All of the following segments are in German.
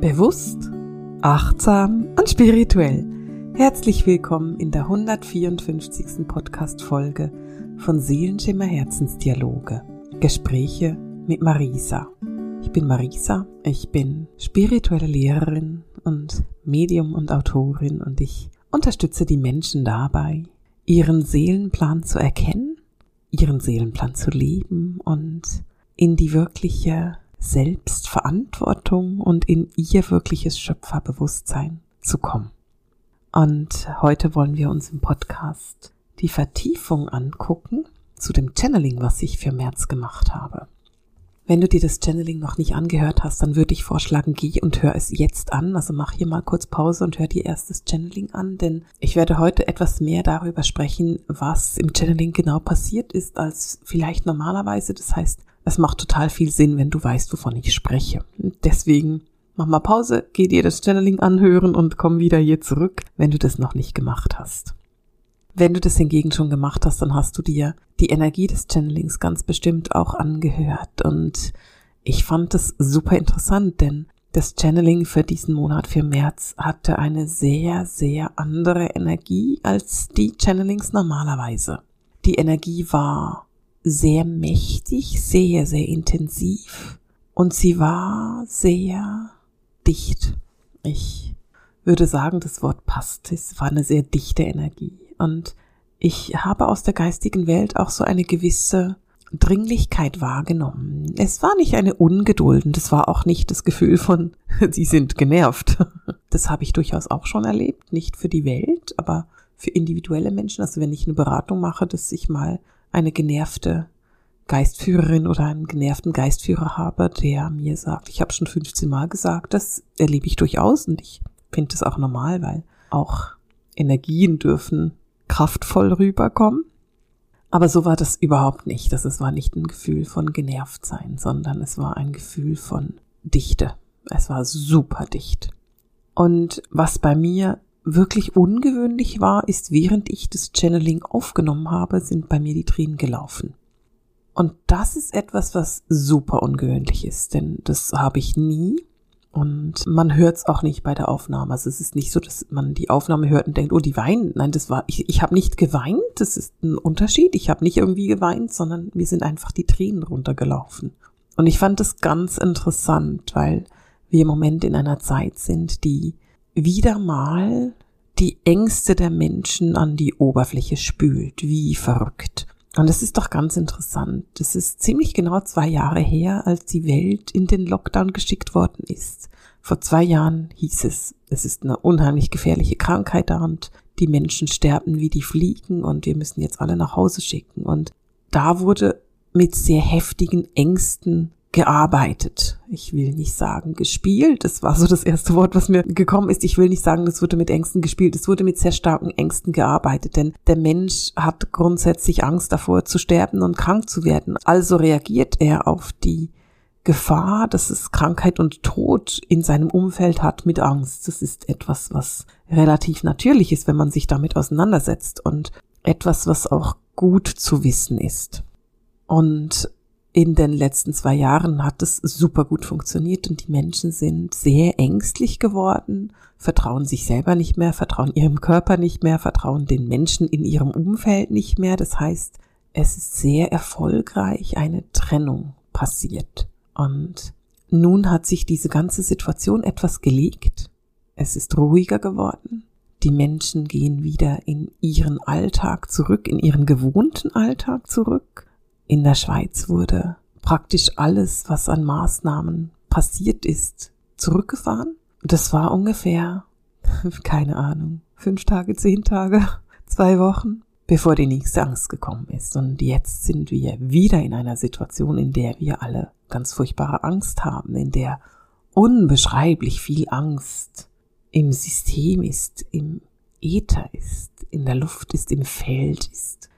Bewusst, achtsam und spirituell. Herzlich willkommen in der 154. Podcast-Folge von Seelenschimmer Herzensdialoge. Gespräche mit Marisa. Ich bin Marisa, ich bin spirituelle Lehrerin und Medium und Autorin und ich unterstütze die Menschen dabei, ihren Seelenplan zu erkennen, ihren Seelenplan zu leben und in die wirkliche Selbstverantwortung und in ihr wirkliches Schöpferbewusstsein zu kommen. Und heute wollen wir uns im Podcast die Vertiefung angucken zu dem Channeling, was ich für März gemacht habe. Wenn du dir das Channeling noch nicht angehört hast, dann würde ich vorschlagen, geh und hör es jetzt an. Also mach hier mal kurz Pause und hör dir erst das Channeling an, denn ich werde heute etwas mehr darüber sprechen, was im Channeling genau passiert ist, als vielleicht normalerweise. Das heißt, es macht total viel Sinn, wenn du weißt, wovon ich spreche. Deswegen mach mal Pause, geh dir das Channeling anhören und komm wieder hier zurück, wenn du das noch nicht gemacht hast. Wenn du das hingegen schon gemacht hast, dann hast du dir die Energie des Channelings ganz bestimmt auch angehört. Und ich fand es super interessant, denn das Channeling für diesen Monat, für März, hatte eine sehr, sehr andere Energie als die Channelings normalerweise. Die Energie war sehr mächtig, sehr, sehr intensiv und sie war sehr dicht. Ich würde sagen, das Wort passt. Es war eine sehr dichte Energie. Und ich habe aus der geistigen Welt auch so eine gewisse Dringlichkeit wahrgenommen. Es war nicht eine Ungeduld und es war auch nicht das Gefühl von, sie sind genervt. Das habe ich durchaus auch schon erlebt. Nicht für die Welt, aber für individuelle Menschen. Also wenn ich eine Beratung mache, dass ich mal eine genervte Geistführerin oder einen genervten Geistführer habe, der mir sagt, ich habe schon 15 Mal gesagt, das erlebe ich durchaus und ich finde das auch normal, weil auch Energien dürfen kraftvoll rüberkommen. Aber so war das überhaupt nicht. Das war nicht ein Gefühl von genervt sein, sondern es war ein Gefühl von Dichte. Es war super dicht. Und was bei mir wirklich ungewöhnlich war, ist, während ich das Channeling aufgenommen habe, sind bei mir die Tränen gelaufen. Und das ist etwas, was super ungewöhnlich ist, denn das habe ich nie. Und man hört es auch nicht bei der Aufnahme. Also es ist nicht so, dass man die Aufnahme hört und denkt, oh, die weinen. Nein, das war, ich, ich habe nicht geweint, das ist ein Unterschied. Ich habe nicht irgendwie geweint, sondern mir sind einfach die Tränen runtergelaufen. Und ich fand das ganz interessant, weil wir im Moment in einer Zeit sind, die wieder mal die Ängste der Menschen an die Oberfläche spült, wie verrückt. Und es ist doch ganz interessant. Es ist ziemlich genau zwei Jahre her, als die Welt in den Lockdown geschickt worden ist. Vor zwei Jahren hieß es, es ist eine unheimlich gefährliche Krankheit da und die Menschen sterben wie die Fliegen und wir müssen jetzt alle nach Hause schicken. Und da wurde mit sehr heftigen Ängsten gearbeitet. Ich will nicht sagen gespielt. Das war so das erste Wort, was mir gekommen ist. Ich will nicht sagen, das wurde mit Ängsten gespielt. Es wurde mit sehr starken Ängsten gearbeitet, denn der Mensch hat grundsätzlich Angst davor zu sterben und krank zu werden. Also reagiert er auf die Gefahr, dass es Krankheit und Tod in seinem Umfeld hat mit Angst. Das ist etwas, was relativ natürlich ist, wenn man sich damit auseinandersetzt und etwas, was auch gut zu wissen ist. Und in den letzten zwei Jahren hat es super gut funktioniert und die Menschen sind sehr ängstlich geworden, vertrauen sich selber nicht mehr, vertrauen ihrem Körper nicht mehr, vertrauen den Menschen in ihrem Umfeld nicht mehr. Das heißt, es ist sehr erfolgreich eine Trennung passiert. Und nun hat sich diese ganze Situation etwas gelegt. Es ist ruhiger geworden. Die Menschen gehen wieder in ihren Alltag zurück, in ihren gewohnten Alltag zurück in der Schweiz wurde praktisch alles, was an Maßnahmen passiert ist, zurückgefahren. Das war ungefähr, keine Ahnung, fünf Tage, zehn Tage, zwei Wochen, bevor die nächste Angst gekommen ist. Und jetzt sind wir wieder in einer Situation, in der wir alle ganz furchtbare Angst haben, in der unbeschreiblich viel Angst im System ist, im Äther ist, in der Luft ist, im Feld ist.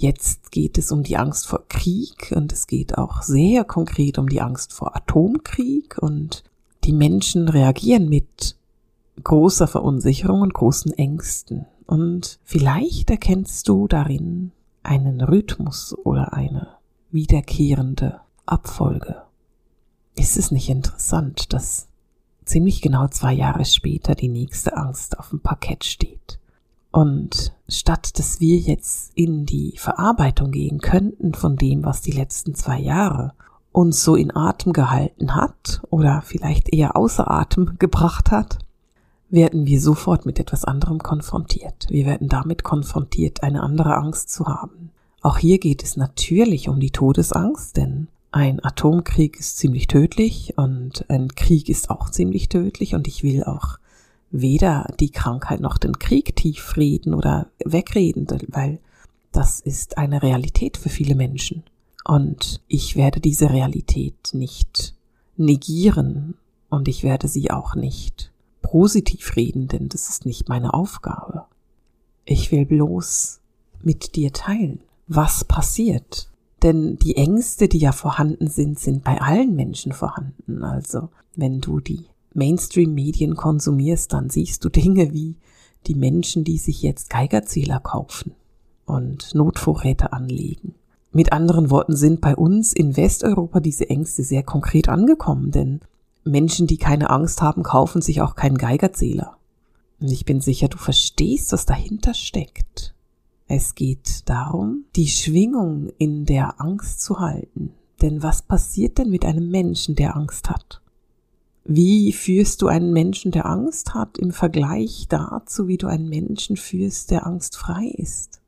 Jetzt geht es um die Angst vor Krieg und es geht auch sehr konkret um die Angst vor Atomkrieg und die Menschen reagieren mit großer Verunsicherung und großen Ängsten. Und vielleicht erkennst du darin einen Rhythmus oder eine wiederkehrende Abfolge. Ist es nicht interessant, dass ziemlich genau zwei Jahre später die nächste Angst auf dem Parkett steht. Und statt dass wir jetzt in die Verarbeitung gehen könnten von dem, was die letzten zwei Jahre uns so in Atem gehalten hat oder vielleicht eher außer Atem gebracht hat, werden wir sofort mit etwas anderem konfrontiert. Wir werden damit konfrontiert, eine andere Angst zu haben. Auch hier geht es natürlich um die Todesangst, denn ein Atomkrieg ist ziemlich tödlich und ein Krieg ist auch ziemlich tödlich und ich will auch weder die Krankheit noch den Krieg tief reden oder wegreden, weil das ist eine Realität für viele Menschen. Und ich werde diese Realität nicht negieren und ich werde sie auch nicht positiv reden, denn das ist nicht meine Aufgabe. Ich will bloß mit dir teilen, was passiert. Denn die Ängste, die ja vorhanden sind, sind bei allen Menschen vorhanden. Also wenn du die Mainstream-Medien konsumierst, dann siehst du Dinge wie die Menschen, die sich jetzt Geigerzähler kaufen und Notvorräte anlegen. Mit anderen Worten sind bei uns in Westeuropa diese Ängste sehr konkret angekommen, denn Menschen, die keine Angst haben, kaufen sich auch keinen Geigerzähler. Und ich bin sicher, du verstehst, was dahinter steckt. Es geht darum, die Schwingung in der Angst zu halten. Denn was passiert denn mit einem Menschen, der Angst hat? Wie führst du einen Menschen, der Angst hat, im Vergleich dazu, wie du einen Menschen führst, der angstfrei ist?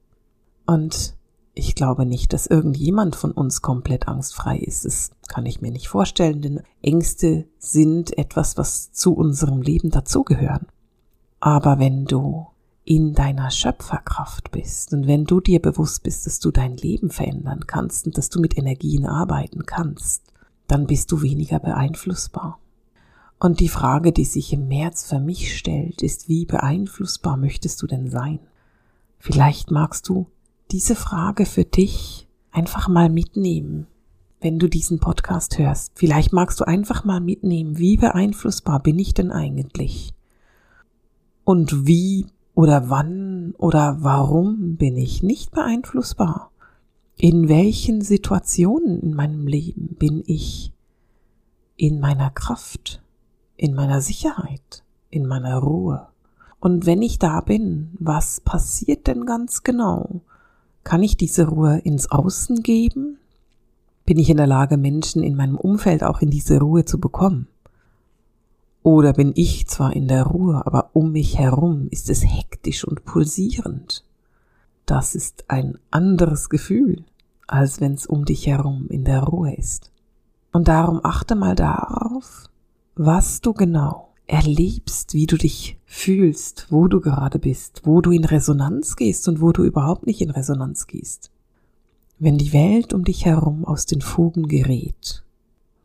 Und ich glaube nicht, dass irgendjemand von uns komplett angstfrei ist. Das kann ich mir nicht vorstellen, denn Ängste sind etwas, was zu unserem Leben dazugehören. Aber wenn du in deiner Schöpferkraft bist und wenn du dir bewusst bist, dass du dein Leben verändern kannst und dass du mit Energien arbeiten kannst, dann bist du weniger beeinflussbar. Und die Frage, die sich im März für mich stellt, ist, wie beeinflussbar möchtest du denn sein? Vielleicht magst du diese Frage für dich einfach mal mitnehmen, wenn du diesen Podcast hörst. Vielleicht magst du einfach mal mitnehmen, wie beeinflussbar bin ich denn eigentlich? Und wie oder wann oder warum bin ich nicht beeinflussbar? In welchen Situationen in meinem Leben bin ich in meiner Kraft? In meiner Sicherheit, in meiner Ruhe. Und wenn ich da bin, was passiert denn ganz genau? Kann ich diese Ruhe ins Außen geben? Bin ich in der Lage, Menschen in meinem Umfeld auch in diese Ruhe zu bekommen? Oder bin ich zwar in der Ruhe, aber um mich herum ist es hektisch und pulsierend? Das ist ein anderes Gefühl, als wenn es um dich herum in der Ruhe ist. Und darum achte mal darauf, was du genau erlebst, wie du dich fühlst, wo du gerade bist, wo du in Resonanz gehst und wo du überhaupt nicht in Resonanz gehst. Wenn die Welt um dich herum aus den Fugen gerät,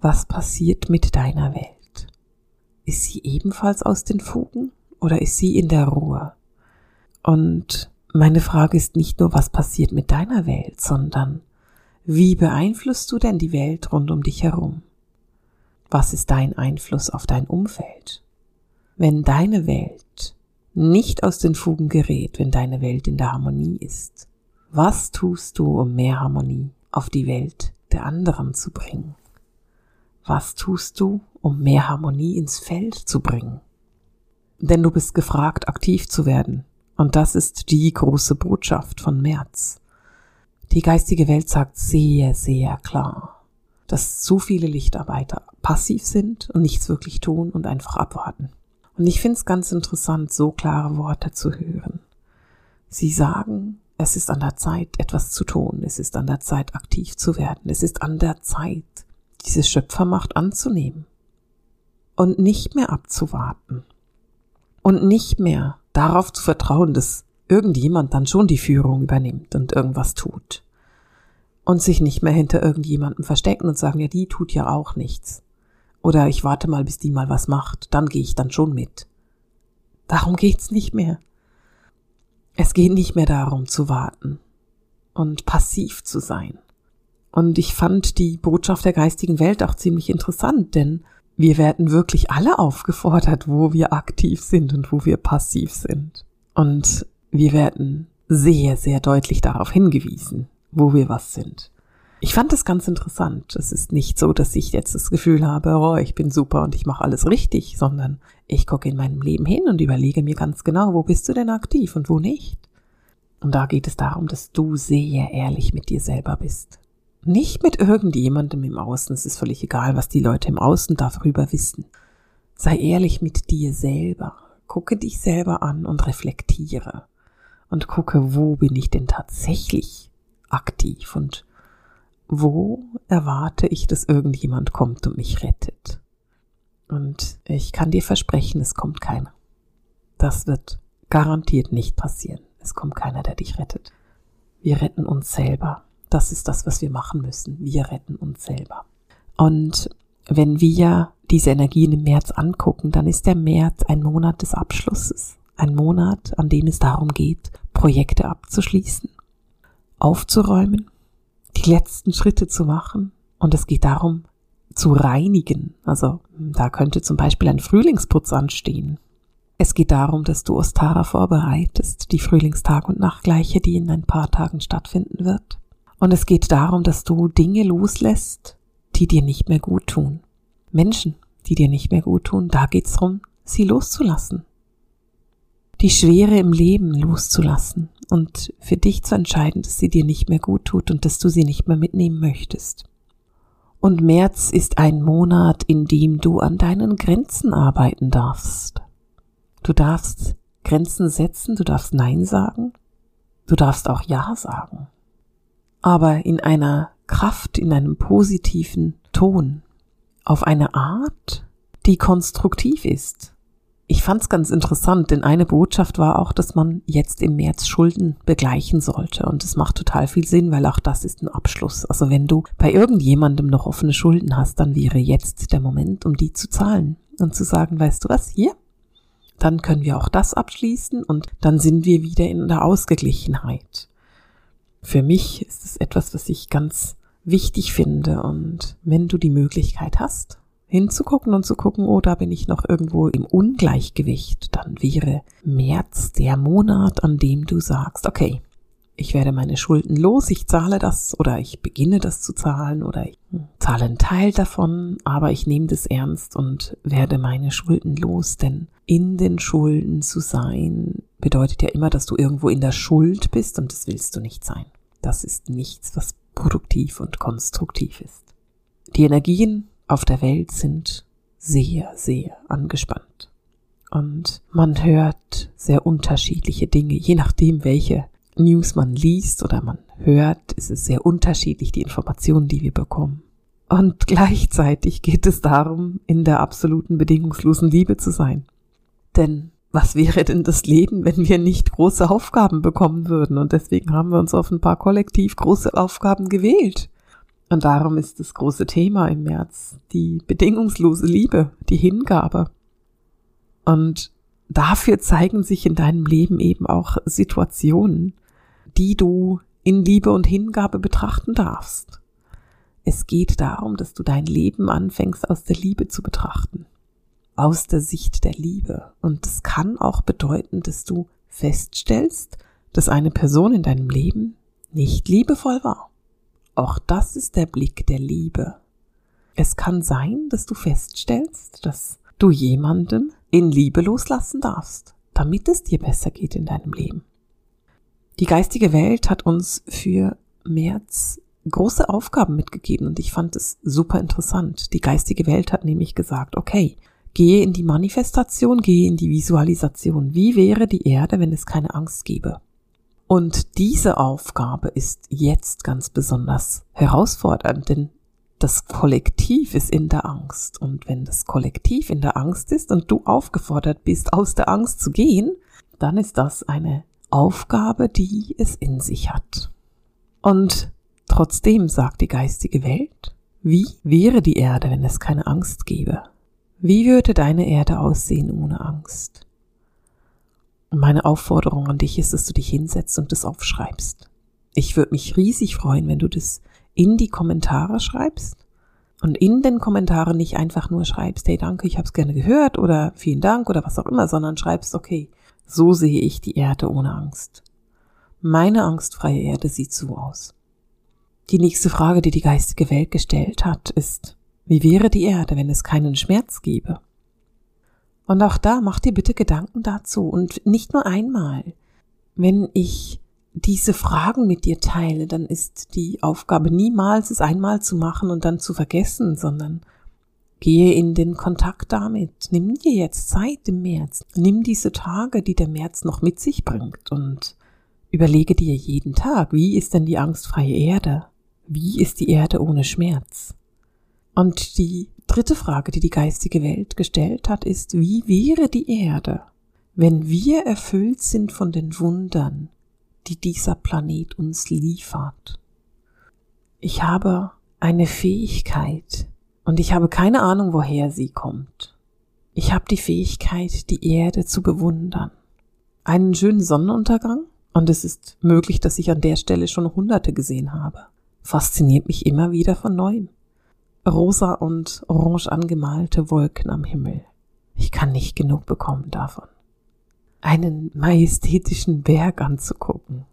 was passiert mit deiner Welt? Ist sie ebenfalls aus den Fugen oder ist sie in der Ruhe? Und meine Frage ist nicht nur, was passiert mit deiner Welt, sondern wie beeinflusst du denn die Welt rund um dich herum? Was ist dein Einfluss auf dein Umfeld? Wenn deine Welt nicht aus den Fugen gerät, wenn deine Welt in der Harmonie ist, was tust du, um mehr Harmonie auf die Welt der anderen zu bringen? Was tust du, um mehr Harmonie ins Feld zu bringen? Denn du bist gefragt, aktiv zu werden. Und das ist die große Botschaft von März. Die geistige Welt sagt sehr, sehr klar, dass zu viele Lichtarbeiter passiv sind und nichts wirklich tun und einfach abwarten. Und ich finde es ganz interessant, so klare Worte zu hören. Sie sagen, es ist an der Zeit, etwas zu tun. Es ist an der Zeit, aktiv zu werden. Es ist an der Zeit, diese Schöpfermacht anzunehmen. Und nicht mehr abzuwarten. Und nicht mehr darauf zu vertrauen, dass irgendjemand dann schon die Führung übernimmt und irgendwas tut und sich nicht mehr hinter irgendjemandem verstecken und sagen, ja, die tut ja auch nichts. Oder ich warte mal, bis die mal was macht, dann gehe ich dann schon mit. Darum geht's nicht mehr. Es geht nicht mehr darum zu warten und passiv zu sein. Und ich fand die Botschaft der geistigen Welt auch ziemlich interessant, denn wir werden wirklich alle aufgefordert, wo wir aktiv sind und wo wir passiv sind. Und wir werden sehr, sehr deutlich darauf hingewiesen, wo wir was sind. Ich fand das ganz interessant. Es ist nicht so, dass ich jetzt das Gefühl habe, oh, ich bin super und ich mache alles richtig, sondern ich gucke in meinem Leben hin und überlege mir ganz genau, wo bist du denn aktiv und wo nicht. Und da geht es darum, dass du sehr ehrlich mit dir selber bist. Nicht mit irgendjemandem im Außen. Es ist völlig egal, was die Leute im Außen darüber wissen. Sei ehrlich mit dir selber. Gucke dich selber an und reflektiere. Und gucke, wo bin ich denn tatsächlich aktiv und wo erwarte ich, dass irgendjemand kommt und mich rettet. Und ich kann dir versprechen, es kommt keiner. Das wird garantiert nicht passieren. Es kommt keiner, der dich rettet. Wir retten uns selber. Das ist das, was wir machen müssen. Wir retten uns selber. Und wenn wir diese Energien im März angucken, dann ist der März ein Monat des Abschlusses. Ein Monat, an dem es darum geht, Projekte abzuschließen, aufzuräumen, die letzten Schritte zu machen. Und es geht darum, zu reinigen. Also da könnte zum Beispiel ein Frühlingsputz anstehen. Es geht darum, dass du Ostara vorbereitest, die Frühlingstag- und Nachtgleiche, die in ein paar Tagen stattfinden wird. Und es geht darum, dass du Dinge loslässt, die dir nicht mehr gut tun. Menschen, die dir nicht mehr gut tun, da geht's darum, sie loszulassen. Die Schwere im Leben loszulassen und für dich zu entscheiden, dass sie dir nicht mehr gut tut und dass du sie nicht mehr mitnehmen möchtest. Und März ist ein Monat, in dem du an deinen Grenzen arbeiten darfst. Du darfst Grenzen setzen, du darfst Nein sagen, du darfst auch Ja sagen. Aber in einer Kraft, in einem positiven Ton, auf eine Art, die konstruktiv ist. Ich fand's ganz interessant, denn eine Botschaft war auch, dass man jetzt im März Schulden begleichen sollte. Und es macht total viel Sinn, weil auch das ist ein Abschluss. Also wenn du bei irgendjemandem noch offene Schulden hast, dann wäre jetzt der Moment, um die zu zahlen und zu sagen, weißt du was, hier, dann können wir auch das abschließen und dann sind wir wieder in der Ausgeglichenheit. Für mich ist es etwas, was ich ganz wichtig finde und wenn du die Möglichkeit hast, hinzugucken und zu gucken, oh, da bin ich noch irgendwo im Ungleichgewicht, dann wäre März der Monat, an dem du sagst, okay, ich werde meine Schulden los, ich zahle das oder ich beginne das zu zahlen oder ich zahle einen Teil davon, aber ich nehme das ernst und werde meine Schulden los, denn in den Schulden zu sein bedeutet ja immer, dass du irgendwo in der Schuld bist und das willst du nicht sein. Das ist nichts, was produktiv und konstruktiv ist. Die Energien auf der Welt sind sehr, sehr angespannt. Und man hört sehr unterschiedliche Dinge, je nachdem, welche News man liest oder man hört, ist es sehr unterschiedlich, die Informationen, die wir bekommen. Und gleichzeitig geht es darum, in der absoluten bedingungslosen Liebe zu sein. Denn was wäre denn das Leben, wenn wir nicht große Aufgaben bekommen würden? Und deswegen haben wir uns auf ein paar kollektiv große Aufgaben gewählt. Und darum ist das große Thema im März die bedingungslose Liebe, die Hingabe. Und dafür zeigen sich in deinem Leben eben auch Situationen, die du in Liebe und Hingabe betrachten darfst. Es geht darum, dass du dein Leben anfängst aus der Liebe zu betrachten. Aus der Sicht der Liebe. Und das kann auch bedeuten, dass du feststellst, dass eine Person in deinem Leben nicht liebevoll war. Auch das ist der Blick der Liebe. Es kann sein, dass du feststellst, dass du jemanden in Liebe loslassen darfst, damit es dir besser geht in deinem Leben. Die geistige Welt hat uns für März große Aufgaben mitgegeben und ich fand es super interessant. Die geistige Welt hat nämlich gesagt, okay, gehe in die Manifestation, gehe in die Visualisation. Wie wäre die Erde, wenn es keine Angst gäbe? Und diese Aufgabe ist jetzt ganz besonders herausfordernd, denn das Kollektiv ist in der Angst. Und wenn das Kollektiv in der Angst ist und du aufgefordert bist, aus der Angst zu gehen, dann ist das eine Aufgabe, die es in sich hat. Und trotzdem sagt die geistige Welt, wie wäre die Erde, wenn es keine Angst gäbe? Wie würde deine Erde aussehen ohne Angst? Und meine Aufforderung an dich ist, dass du dich hinsetzt und das aufschreibst. Ich würde mich riesig freuen, wenn du das in die Kommentare schreibst und in den Kommentaren nicht einfach nur schreibst, hey danke, ich habe es gerne gehört oder vielen Dank oder was auch immer, sondern schreibst, okay, so sehe ich die Erde ohne Angst. Meine angstfreie Erde sieht so aus. Die nächste Frage, die die geistige Welt gestellt hat, ist, wie wäre die Erde, wenn es keinen Schmerz gäbe? Und auch da mach dir bitte Gedanken dazu und nicht nur einmal. Wenn ich diese Fragen mit dir teile, dann ist die Aufgabe niemals es einmal zu machen und dann zu vergessen, sondern gehe in den Kontakt damit. Nimm dir jetzt Zeit im März. Nimm diese Tage, die der März noch mit sich bringt und überlege dir jeden Tag, wie ist denn die angstfreie Erde? Wie ist die Erde ohne Schmerz? Und die dritte Frage, die die geistige Welt gestellt hat, ist, wie wäre die Erde, wenn wir erfüllt sind von den Wundern, die dieser Planet uns liefert? Ich habe eine Fähigkeit und ich habe keine Ahnung, woher sie kommt. Ich habe die Fähigkeit, die Erde zu bewundern. Einen schönen Sonnenuntergang, und es ist möglich, dass ich an der Stelle schon hunderte gesehen habe, fasziniert mich immer wieder von neuem rosa und orange angemalte Wolken am Himmel. Ich kann nicht genug bekommen davon. Einen majestätischen Berg anzugucken.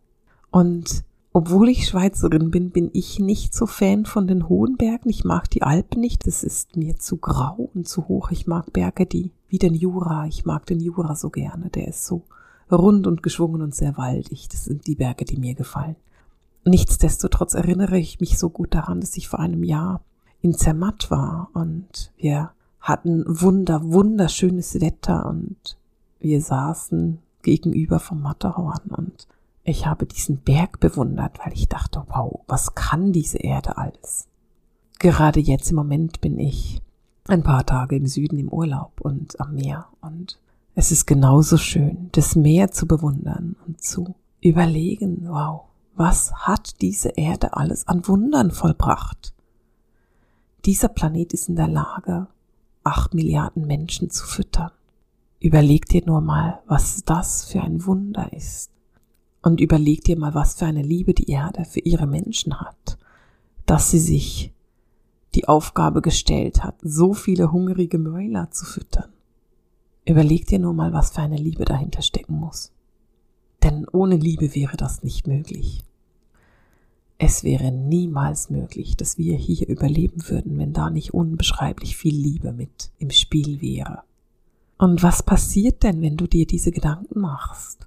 Und obwohl ich Schweizerin bin, bin ich nicht so Fan von den hohen Bergen. Ich mag die Alpen nicht. Es ist mir zu grau und zu hoch. Ich mag Berge, die wie den Jura. Ich mag den Jura so gerne. Der ist so rund und geschwungen und sehr waldig. Das sind die Berge, die mir gefallen. Nichtsdestotrotz erinnere ich mich so gut daran, dass ich vor einem Jahr in Zermatt war und wir hatten wunder, wunderschönes Wetter und wir saßen gegenüber vom Matterhorn und ich habe diesen Berg bewundert, weil ich dachte, wow, was kann diese Erde alles? Gerade jetzt im Moment bin ich ein paar Tage im Süden im Urlaub und am Meer und es ist genauso schön, das Meer zu bewundern und zu überlegen, wow, was hat diese Erde alles an Wundern vollbracht? Dieser Planet ist in der Lage, acht Milliarden Menschen zu füttern. Überleg dir nur mal, was das für ein Wunder ist. Und überleg dir mal, was für eine Liebe die Erde für ihre Menschen hat, dass sie sich die Aufgabe gestellt hat, so viele hungrige Mäuler zu füttern. Überleg dir nur mal, was für eine Liebe dahinter stecken muss. Denn ohne Liebe wäre das nicht möglich. Es wäre niemals möglich, dass wir hier überleben würden, wenn da nicht unbeschreiblich viel Liebe mit im Spiel wäre. Und was passiert denn, wenn du dir diese Gedanken machst?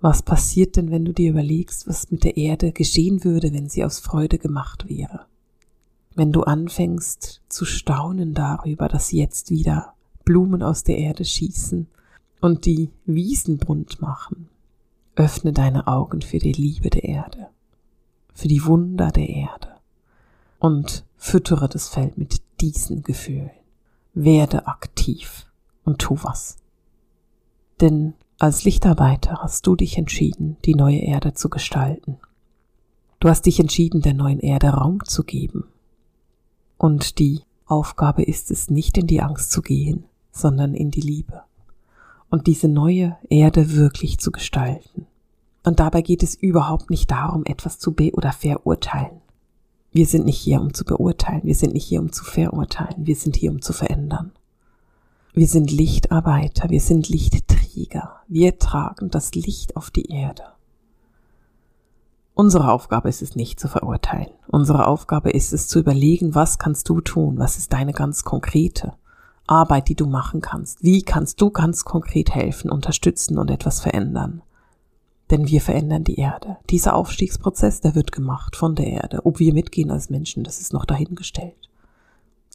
Was passiert denn, wenn du dir überlegst, was mit der Erde geschehen würde, wenn sie aus Freude gemacht wäre? Wenn du anfängst zu staunen darüber, dass jetzt wieder Blumen aus der Erde schießen und die Wiesen bunt machen, öffne deine Augen für die Liebe der Erde für die Wunder der Erde und füttere das Feld mit diesen Gefühlen. Werde aktiv und tu was. Denn als Lichtarbeiter hast du dich entschieden, die neue Erde zu gestalten. Du hast dich entschieden, der neuen Erde Raum zu geben. Und die Aufgabe ist es, nicht in die Angst zu gehen, sondern in die Liebe. Und diese neue Erde wirklich zu gestalten. Und dabei geht es überhaupt nicht darum, etwas zu be- oder verurteilen. Wir sind nicht hier, um zu beurteilen, wir sind nicht hier, um zu verurteilen, wir sind hier, um zu verändern. Wir sind Lichtarbeiter, wir sind Lichtträger, wir tragen das Licht auf die Erde. Unsere Aufgabe ist es nicht zu verurteilen. Unsere Aufgabe ist es zu überlegen, was kannst du tun, was ist deine ganz konkrete Arbeit, die du machen kannst. Wie kannst du ganz konkret helfen, unterstützen und etwas verändern? Denn wir verändern die Erde. Dieser Aufstiegsprozess, der wird gemacht von der Erde. Ob wir mitgehen als Menschen, das ist noch dahingestellt.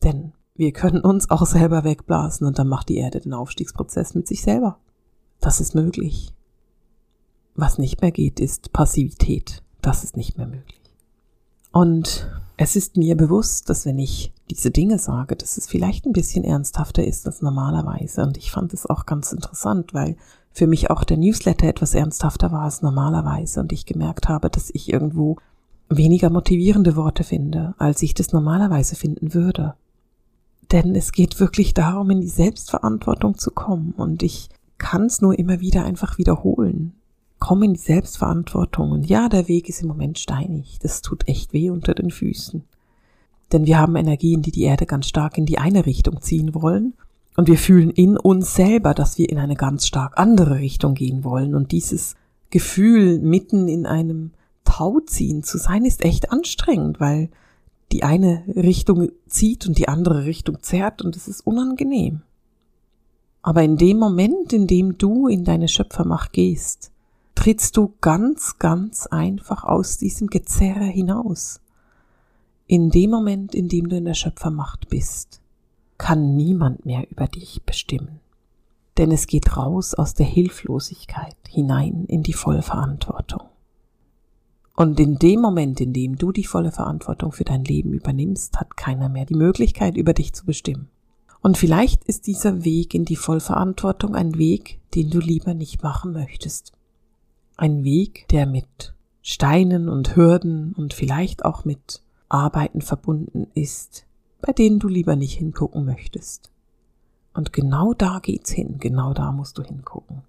Denn wir können uns auch selber wegblasen und dann macht die Erde den Aufstiegsprozess mit sich selber. Das ist möglich. Was nicht mehr geht, ist Passivität. Das ist nicht mehr möglich. Und es ist mir bewusst, dass wenn ich diese Dinge sage, dass es vielleicht ein bisschen ernsthafter ist als normalerweise. Und ich fand es auch ganz interessant, weil für mich auch der Newsletter etwas ernsthafter war als normalerweise und ich gemerkt habe, dass ich irgendwo weniger motivierende Worte finde, als ich das normalerweise finden würde. Denn es geht wirklich darum, in die Selbstverantwortung zu kommen und ich kann es nur immer wieder einfach wiederholen. Komm in die Selbstverantwortung und ja, der Weg ist im Moment steinig. Das tut echt weh unter den Füßen. Denn wir haben Energien, die die Erde ganz stark in die eine Richtung ziehen wollen und wir fühlen in uns selber, dass wir in eine ganz stark andere Richtung gehen wollen. Und dieses Gefühl, mitten in einem Tauziehen zu sein, ist echt anstrengend, weil die eine Richtung zieht und die andere Richtung zerrt und es ist unangenehm. Aber in dem Moment, in dem du in deine Schöpfermacht gehst, trittst du ganz, ganz einfach aus diesem Gezerre hinaus. In dem Moment, in dem du in der Schöpfermacht bist, kann niemand mehr über dich bestimmen. Denn es geht raus aus der Hilflosigkeit hinein in die volle Verantwortung. Und in dem Moment, in dem du die volle Verantwortung für dein Leben übernimmst, hat keiner mehr die Möglichkeit, über dich zu bestimmen. Und vielleicht ist dieser Weg in die Vollverantwortung ein Weg, den du lieber nicht machen möchtest. Ein Weg, der mit Steinen und Hürden und vielleicht auch mit Arbeiten verbunden ist, bei denen du lieber nicht hingucken möchtest. Und genau da geht's hin, genau da musst du hingucken.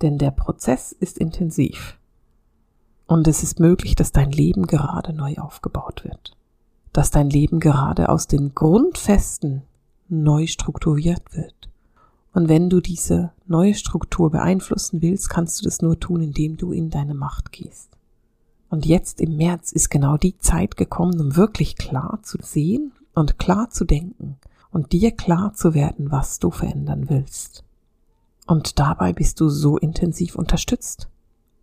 Denn der Prozess ist intensiv. Und es ist möglich, dass dein Leben gerade neu aufgebaut wird. Dass dein Leben gerade aus den Grundfesten neu strukturiert wird. Und wenn du diese neue Struktur beeinflussen willst, kannst du das nur tun, indem du in deine Macht gehst. Und jetzt im März ist genau die Zeit gekommen, um wirklich klar zu sehen und klar zu denken und dir klar zu werden, was du verändern willst. Und dabei bist du so intensiv unterstützt.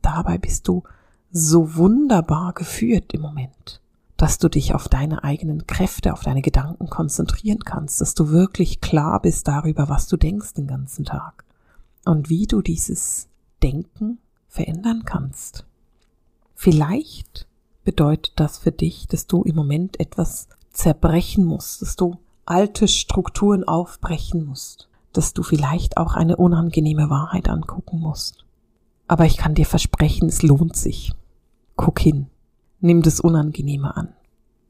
Dabei bist du so wunderbar geführt im Moment, dass du dich auf deine eigenen Kräfte, auf deine Gedanken konzentrieren kannst, dass du wirklich klar bist darüber, was du denkst den ganzen Tag und wie du dieses Denken verändern kannst. Vielleicht bedeutet das für dich, dass du im Moment etwas zerbrechen musst, dass du alte Strukturen aufbrechen musst, dass du vielleicht auch eine unangenehme Wahrheit angucken musst. Aber ich kann dir versprechen, es lohnt sich. Guck hin, nimm das Unangenehme an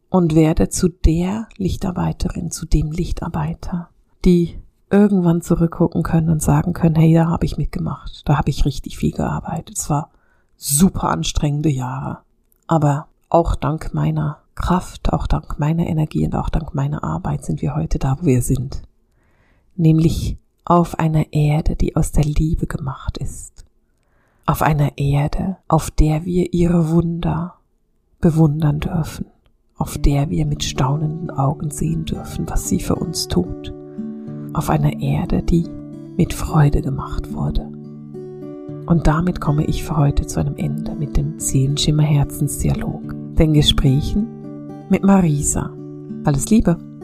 und werde zu der Lichtarbeiterin, zu dem Lichtarbeiter, die irgendwann zurückgucken können und sagen können, hey, da habe ich mitgemacht, da habe ich richtig viel gearbeitet. Es war super anstrengende Jahre. Aber auch dank meiner Kraft, auch dank meiner Energie und auch dank meiner Arbeit sind wir heute da, wo wir sind. Nämlich auf einer Erde, die aus der Liebe gemacht ist. Auf einer Erde, auf der wir ihre Wunder bewundern dürfen. Auf der wir mit staunenden Augen sehen dürfen, was sie für uns tut. Auf einer Erde, die mit Freude gemacht wurde. Und damit komme ich für heute zu einem Ende mit dem Seelenschimmer Herzensdialog, den Gesprächen mit Marisa. Alles Liebe!